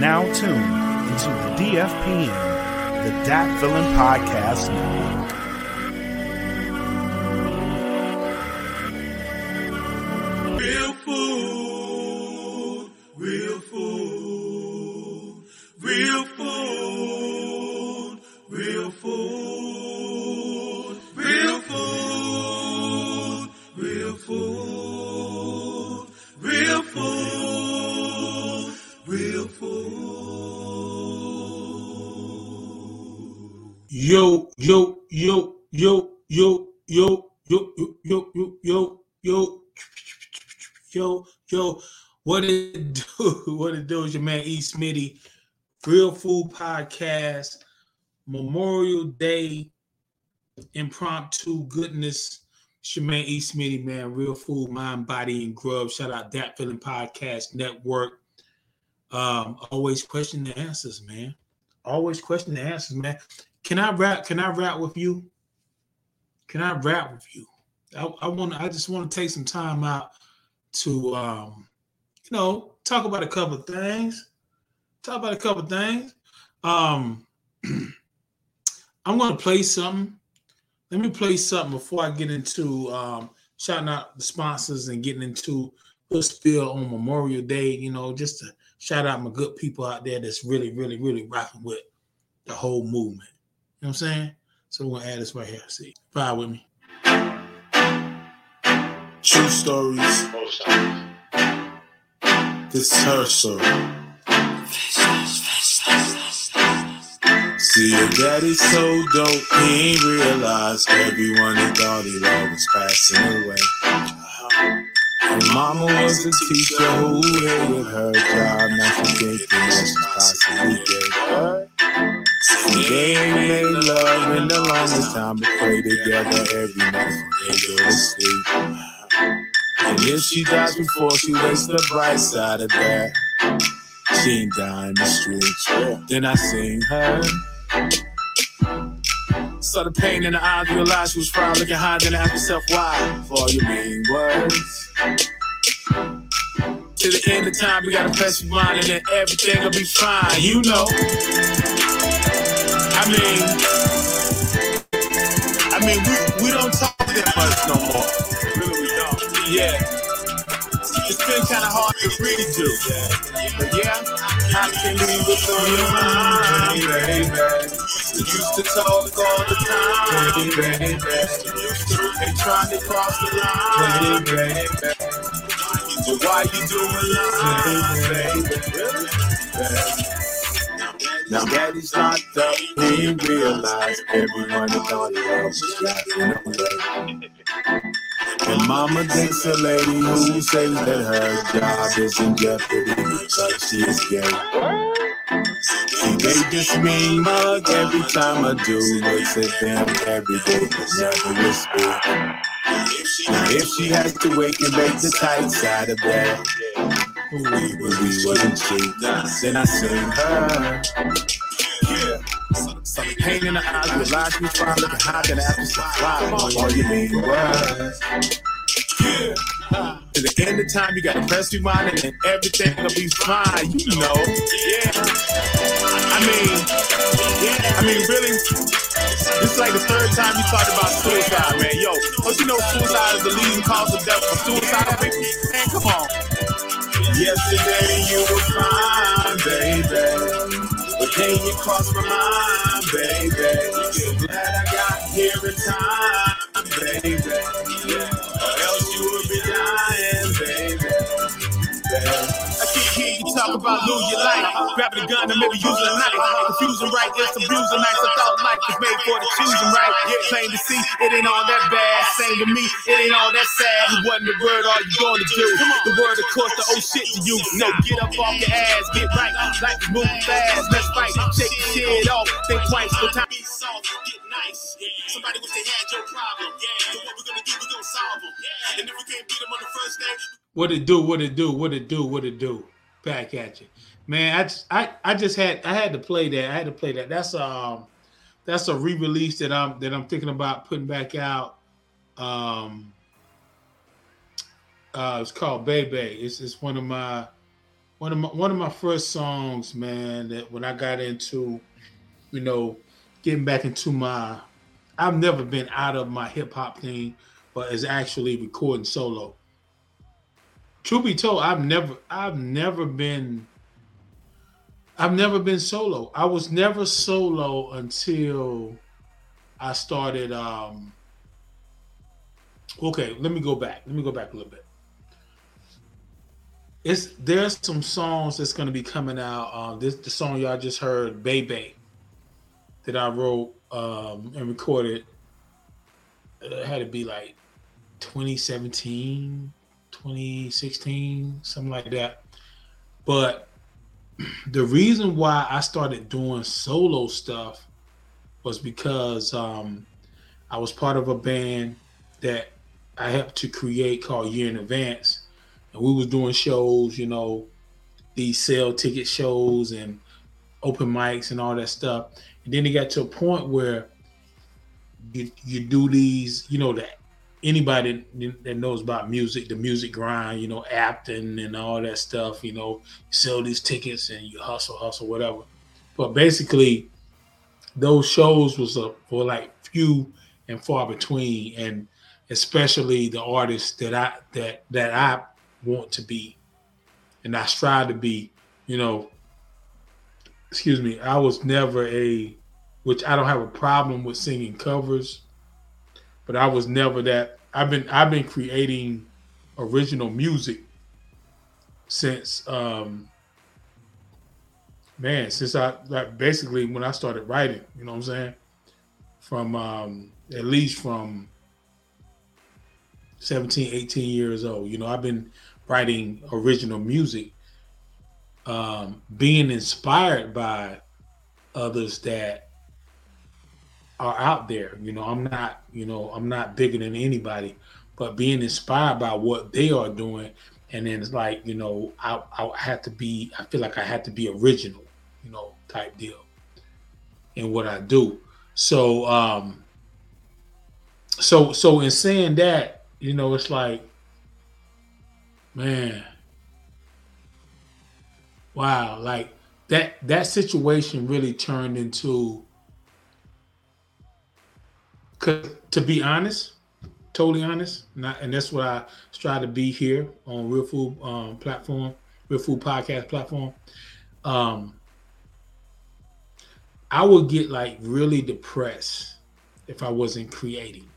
now tuned into the DFPN, the Dat Feeling Podcast Network. Yo, yo, yo, yo, yo, yo, yo, yo, yo, yo, yo, yo, yo. What it do? What it do is your man E. Smitty, Real Food Podcast, Memorial Day, impromptu goodness. It's your man E. Smitty, man. Real Food, Mind, Body, and Grub. Shout out That Feeling Podcast Network. Um, always question the answers, man. Always question the answers, man. Can I rap? Can I rap with you? Can I rap with you? I, I want. I just want to take some time out to, um, you know, talk about a couple of things. Talk about a couple of things. Um, I'm going to play something. Let me play something before I get into um, shouting out the sponsors and getting into a spill on Memorial Day. You know, just to shout out my good people out there that's really, really, really rocking with the whole movement. Know what I'm saying? So we're gonna add this right here. See, fire with me. True stories. This is her story. See, your daddy so dope, he ain't realize everyone he thought he loved was passing away. And mama was a teacher who hated her job, not thinking that she possibly gave her. They ain't made love in the longest time, but pray together every night they go to sleep. And if she dies before she wakes the bright side of that, she ain't in the streets. Then I sing her. Saw the pain in the eyes, realized she was proud, looking high, then I asked myself why. For all your mean words. To the end of time, we gotta press rewind and then everything will be fine. You know. I mean, I mean, we, we don't talk that much no more. Really, we don't. Yeah. It's been kind of hard to really do. But yeah, I can leave what's on your mind, baby. You used to talk all the time, baby. You used to and trying to cross the line, baby. But why you doing line, baby? Now daddy's locked up, he ain't realized everyone he thought he was away. And mama dates a lady who says that her job is in jeopardy because she is gay. See, they just mean mug every time I do. Looks at them every day, but never whisper. Now if she has to wake and make the tight side of bed, we, we, we wouldn't cheat. Then I sing her. Some pain in the eyes, realize she was fine, looking hot, then after fly. All you mean was. Yeah. To the end of time, you gotta press rewind and everything will be fine, you know. Yeah. I mean, yeah, I mean, really, this is like the third time you talked about suicide, man. Yo, don't you know suicide is the leading cause of death for suicidal people? Man, come on. Yesterday you were fine, baby. But then you crossed my mind, baby. Glad I got here in time, baby. Talk about lose your life. Grabbing a gun and maybe using a knife. Confusing right, it's abusing nice. I thought life was made for the choosing right. Yeah, plain to see, it ain't all that bad. Same to me, it ain't all that sad. It wasn't the word all you gonna do. The word, of course, the old shit to you. No, get up off your ass, get right. Life is moving fast. Let's fight, shake the shit off. Think twice, no time. Be soft, get nice. Somebody wish they had your problem. Yeah, so what we gonna do? We gonna solve them. And if we can't beat them on the first day, What it do? What it do? What it do? What it do? Back at you, man. I just, I I just had I had to play that. I had to play that. That's um that's a re-release that I'm that I'm thinking about putting back out. Um, uh, it's called Baby. It's it's one of my one of my one of my first songs, man, that when I got into, you know, getting back into my I've never been out of my hip hop thing, but is actually recording solo. Truth be told, I've never I've never been I've never been solo. I was never solo until I started um okay, let me go back. Let me go back a little bit it's there's some songs that's gonna be coming out. Um, this the song y'all just heard, "Baby," that I wrote um, and recorded. It had to be like 2017, 2016, something like that. But the reason why I started doing solo stuff was because um, I was part of a band that I helped to create called Year in Advance and we was doing shows, you know, these sale ticket shows and open mics and all that stuff. And then it got to a point where you you do these, you know, that anybody that knows about music, the music grind, you know, Apton and all that stuff, you know, sell these tickets and you hustle, hustle, whatever. But basically, those shows was a, for like few and far between, and especially the artists that I that that I want to be and I strive to be, you know, excuse me, I was never a which I don't have a problem with singing covers, but I was never that I've been I've been creating original music since um man, since I like basically when I started writing, you know what I'm saying? From um at least from 17, 18 years old. You know, I've been writing original music, um, being inspired by others that are out there. You know, I'm not, you know, I'm not bigger than anybody, but being inspired by what they are doing. And then it's like, you know, I, I have to be, I feel like I have to be original, you know, type deal in what I do. So, um, so, so in saying that, you know, it's like, man wow like that that situation really turned into cause to be honest totally honest not, and that's what i strive to be here on real food um, platform real food podcast platform um i would get like really depressed if i wasn't creating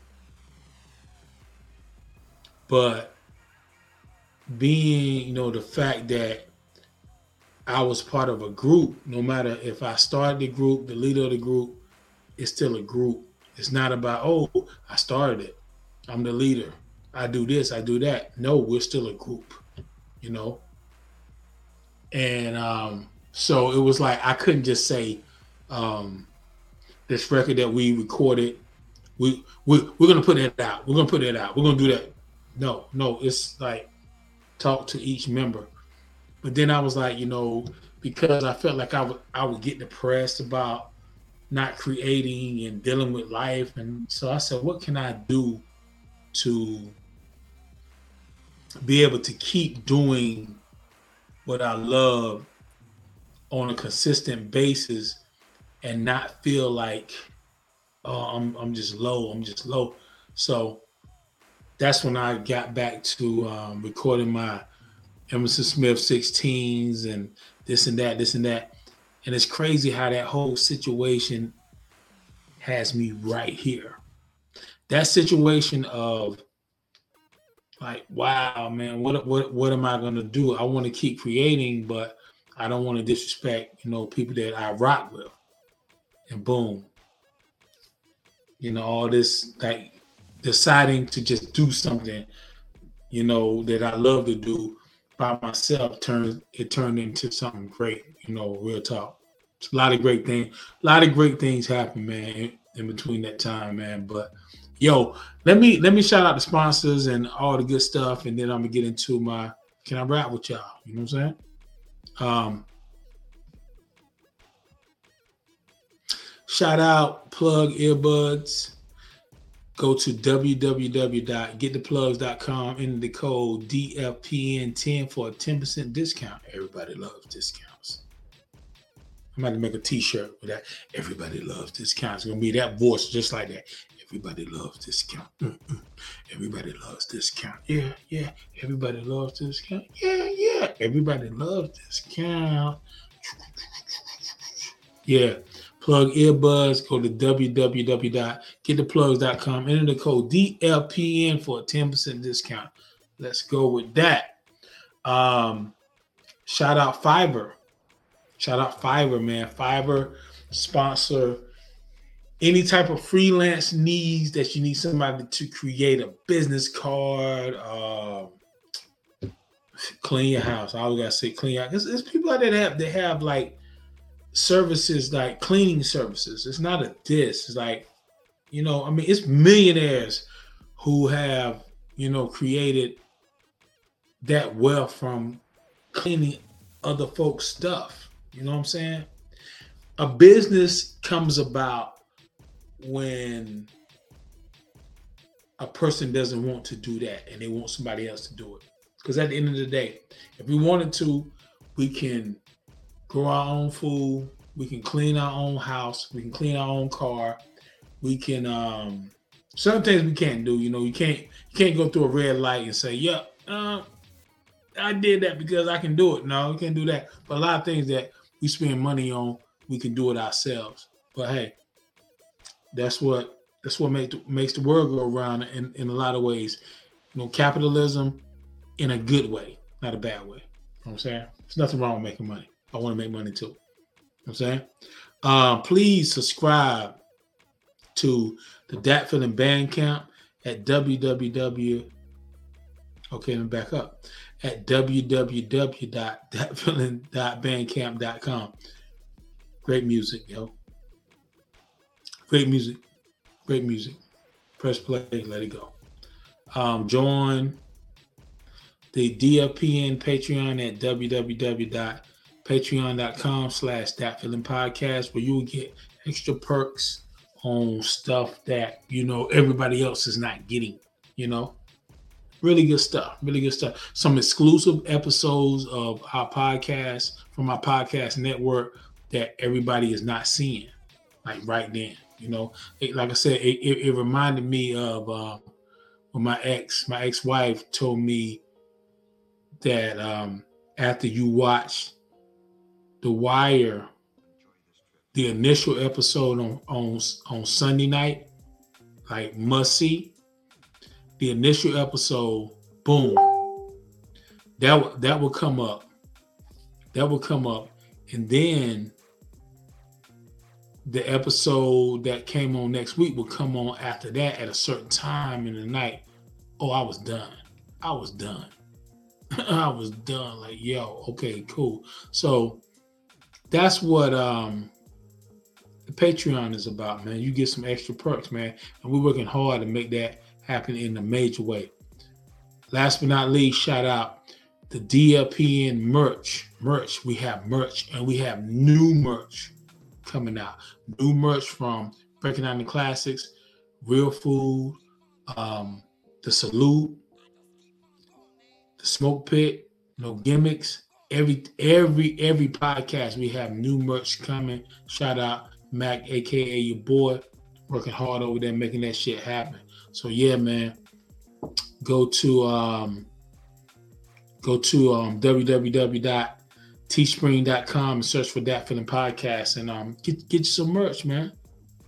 but being, you know, the fact that I was part of a group, no matter if I started the group, the leader of the group, it's still a group. It's not about, oh, I started it. I'm the leader. I do this, I do that. No, we're still a group, you know? And um, so it was like I couldn't just say um, this record that we recorded, we, we we're gonna put it out. We're gonna put it out. We're gonna do that. No, no, it's like talk to each member. But then I was like, you know, because I felt like I would I would get depressed about not creating and dealing with life. And so I said, what can I do to be able to keep doing what I love on a consistent basis and not feel like oh I'm I'm just low, I'm just low. So that's when I got back to um, recording my Emerson Smith 16s and this and that, this and that. And it's crazy how that whole situation has me right here. That situation of like, wow, man, what what what am I gonna do? I want to keep creating, but I don't want to disrespect, you know, people that I rock with. And boom, you know, all this like deciding to just do something, you know, that I love to do by myself turned it turned into something great, you know, real talk. It's a lot of great things, a lot of great things happen, man, in, in between that time, man. But yo, let me let me shout out the sponsors and all the good stuff, and then I'm gonna get into my can I rap with y'all? You know what I'm saying? Um shout out plug earbuds go to www.gettheplugs.com enter the code DFPN10 for a 10% discount. Everybody loves discounts. I'm about to make a t-shirt with that. Everybody loves discounts. It's gonna be that voice just like that. Everybody loves discount. Mm-mm. Everybody loves discount. Yeah, yeah. Everybody loves discount. Yeah, yeah. Everybody loves discount. Yeah. Plug earbuds. Go to www.gettheplugs.com. Enter the code DFPN for a 10% discount. Let's go with that. Um, shout out Fiverr. Shout out Fiverr, man. Fiverr sponsor any type of freelance needs that you need somebody to create a business card, uh, clean your house. I always gotta say clean out because there's people out there that have they have like services like cleaning services. It's not a diss. It's like, you know, I mean, it's millionaires who have, you know, created that wealth from cleaning other folks' stuff. You know what I'm saying? A business comes about when a person doesn't want to do that and they want somebody else to do it. Because at the end of the day, if we wanted to, we can grow our own food, we can clean our own house, we can clean our own car, we can um certain things we can't do. You know, you can't you can't go through a red light and say, "Yep, uh, I did that because I can do it." No, you can't do that. But a lot of things that we spend money on, we can do it ourselves. But hey, that's what that's what makes makes the world go around in, in a lot of ways. You know, capitalism in a good way, not a bad way. You know what I'm saying? There's nothing wrong with making money. I want to make money too. You know I'm saying? Uh, please subscribe to the Dat Feeling Bandcamp at www. Okay, let back up at www.datfeeling.bandcamp.com. Great music, yo. Great music. Great music. Press play, let it go. Um, join the DFPN Patreon at www.patreon.com slash that feeling podcast where you will get extra perks on stuff that you know everybody else is not getting, you know. Really good stuff. Really good stuff. Some exclusive episodes of our podcast from our podcast network that everybody is not seeing, like right then. You know, it, like I said, it, it, it reminded me of uh, when my ex, my ex-wife, told me that um, after you watch The Wire, the initial episode on on on Sunday night, like must see. The initial episode, boom, that that will come up. That will come up, and then the episode that came on next week will come on after that at a certain time in the night. Oh, I was done. I was done. I was done. Like, yo, okay, cool. So that's what um the Patreon is about, man. You get some extra perks, man. And we're working hard to make that happen in a major way. Last but not least, shout out the DFPN merch. Merch. We have merch and we have new merch coming out. New merch from Breaking Down the Classics, Real Food, um, The Salute, The Smoke Pit, No Gimmicks. Every every every podcast we have new merch coming. Shout out Mac, aka your boy, working hard over there making that shit happen. So yeah, man. Go to um go to um www teespring.com and search for that feeling podcast and um get get you some merch, man.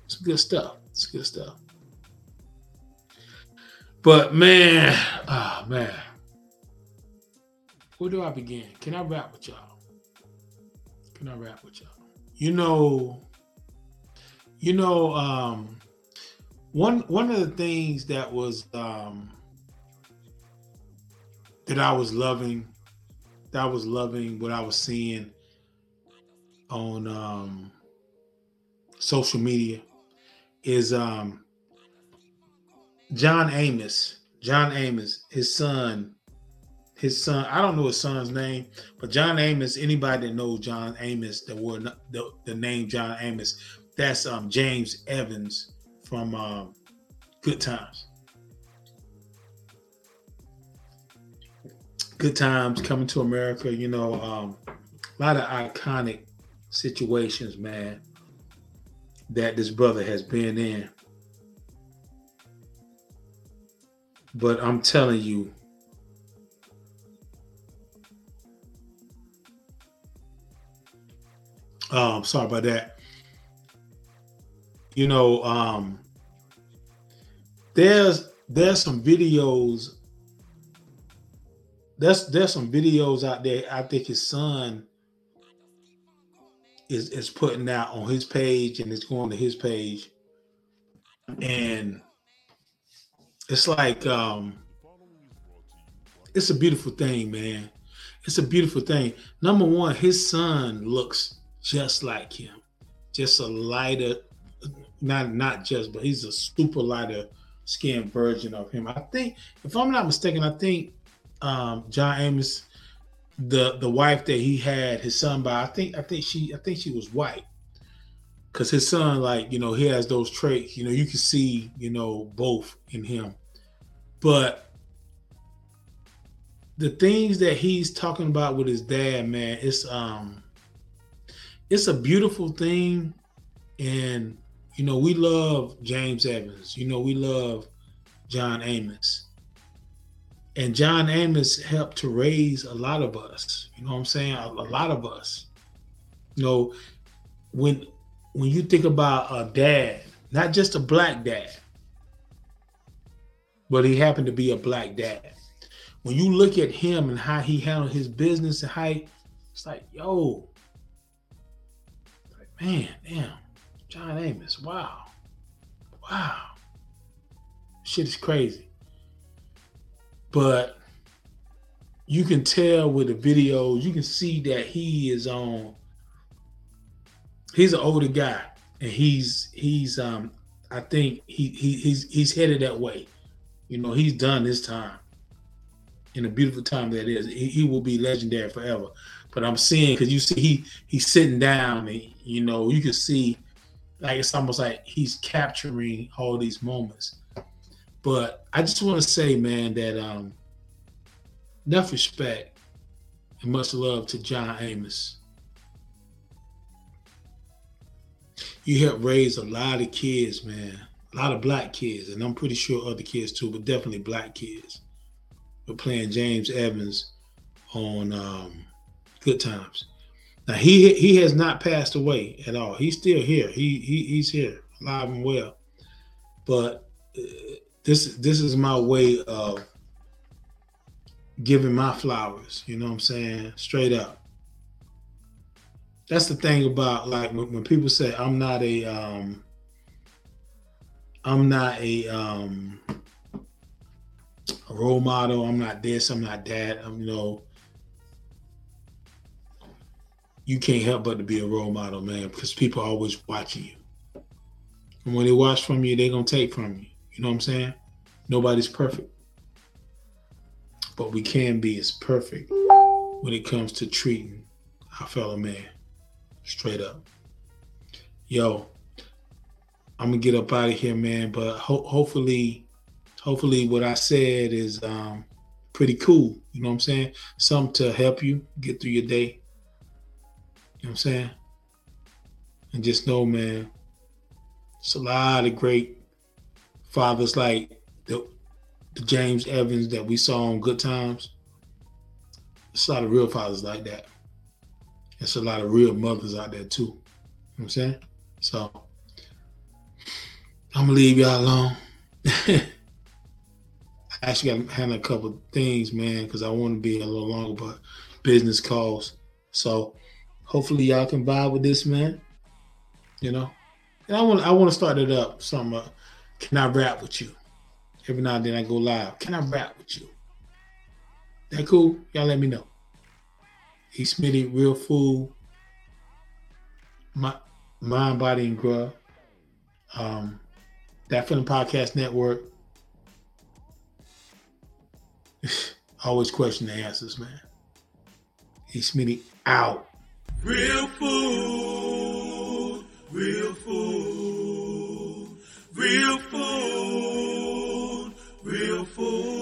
Some good stuff. It's good stuff. But man, ah oh, man. Where do I begin? Can I rap with y'all? Can I rap with y'all? You know, you know, um one one of the things that was um that I was loving that I was loving what I was seeing on um, social media is um, John Amos. John Amos, his son, his son. I don't know his son's name, but John Amos. Anybody that knows John Amos, the word, the, the name John Amos, that's um, James Evans from um, Good times. Good times coming to America. You know, um, a lot of iconic situations, man, that this brother has been in. But I'm telling you, um, sorry about that. You know, um, there's there's some videos. There's there's some videos out there. I think his son is is putting out on his page and it's going to his page, and it's like um, it's a beautiful thing, man. It's a beautiful thing. Number one, his son looks just like him, just a lighter, not not just, but he's a super lighter skinned version of him. I think, if I'm not mistaken, I think um, John Amos, the the wife that he had his son by, I think I think she I think she was white. Cause his son, like, you know, he has those traits, you know, you can see, you know, both in him. But the things that he's talking about with his dad, man, it's um it's a beautiful thing. And you know, we love James Evans. You know, we love John Amos. And John Amos helped to raise a lot of us. You know what I'm saying? A, a lot of us. You know, when when you think about a dad, not just a black dad, but he happened to be a black dad. When you look at him and how he handled his business and how he, it's like, yo, man, damn, John Amos, wow, wow, shit is crazy. But you can tell with the videos, you can see that he is on. He's an older guy, and he's he's um I think he, he he's he's headed that way. You know, he's done his time. In a beautiful time that is, he, he will be legendary forever. But I'm seeing because you see he he's sitting down, and you know you can see like it's almost like he's capturing all these moments. But I just want to say, man, that um, enough respect and much love to John Amos. You helped raise a lot of kids, man. A lot of black kids, and I'm pretty sure other kids too, but definitely black kids. We're playing James Evans on um, Good Times. Now he he has not passed away at all. He's still here. He, he he's here, alive and well. But uh, this this is my way of giving my flowers. You know what I'm saying? Straight up. That's the thing about like when, when people say I'm not a um I'm not a um a role model. I'm not this. I'm not that. I'm you know. You can't help but to be a role model, man, because people are always watching you. And when they watch from you, they're gonna take from you. You know what I'm saying? Nobody's perfect. But we can be as perfect when it comes to treating our fellow man. Straight up. Yo, I'm gonna get up out of here, man. But ho- hopefully, hopefully, what I said is um, pretty cool. You know what I'm saying? Something to help you get through your day. Know what I'm saying? And just know, man, it's a lot of great fathers like the, the James Evans that we saw on Good Times. It's a lot of real fathers like that. There's a lot of real mothers out there too. You know what I'm saying? So I'm gonna leave y'all alone. I actually got to handle a couple things, man, because I want to be a little longer, but business calls. So hopefully y'all can vibe with this, man. You know, and I want I want to start it up. Some uh, can I rap with you? Every now and then I go live. Can I rap with you? That cool? Y'all let me know. E. Smitty, Real Food, my Mind, Body, and Grub. Um, that Feeling Podcast Network. Always question the answers, man. E. Smitty out. Real food, real food, real food, real food.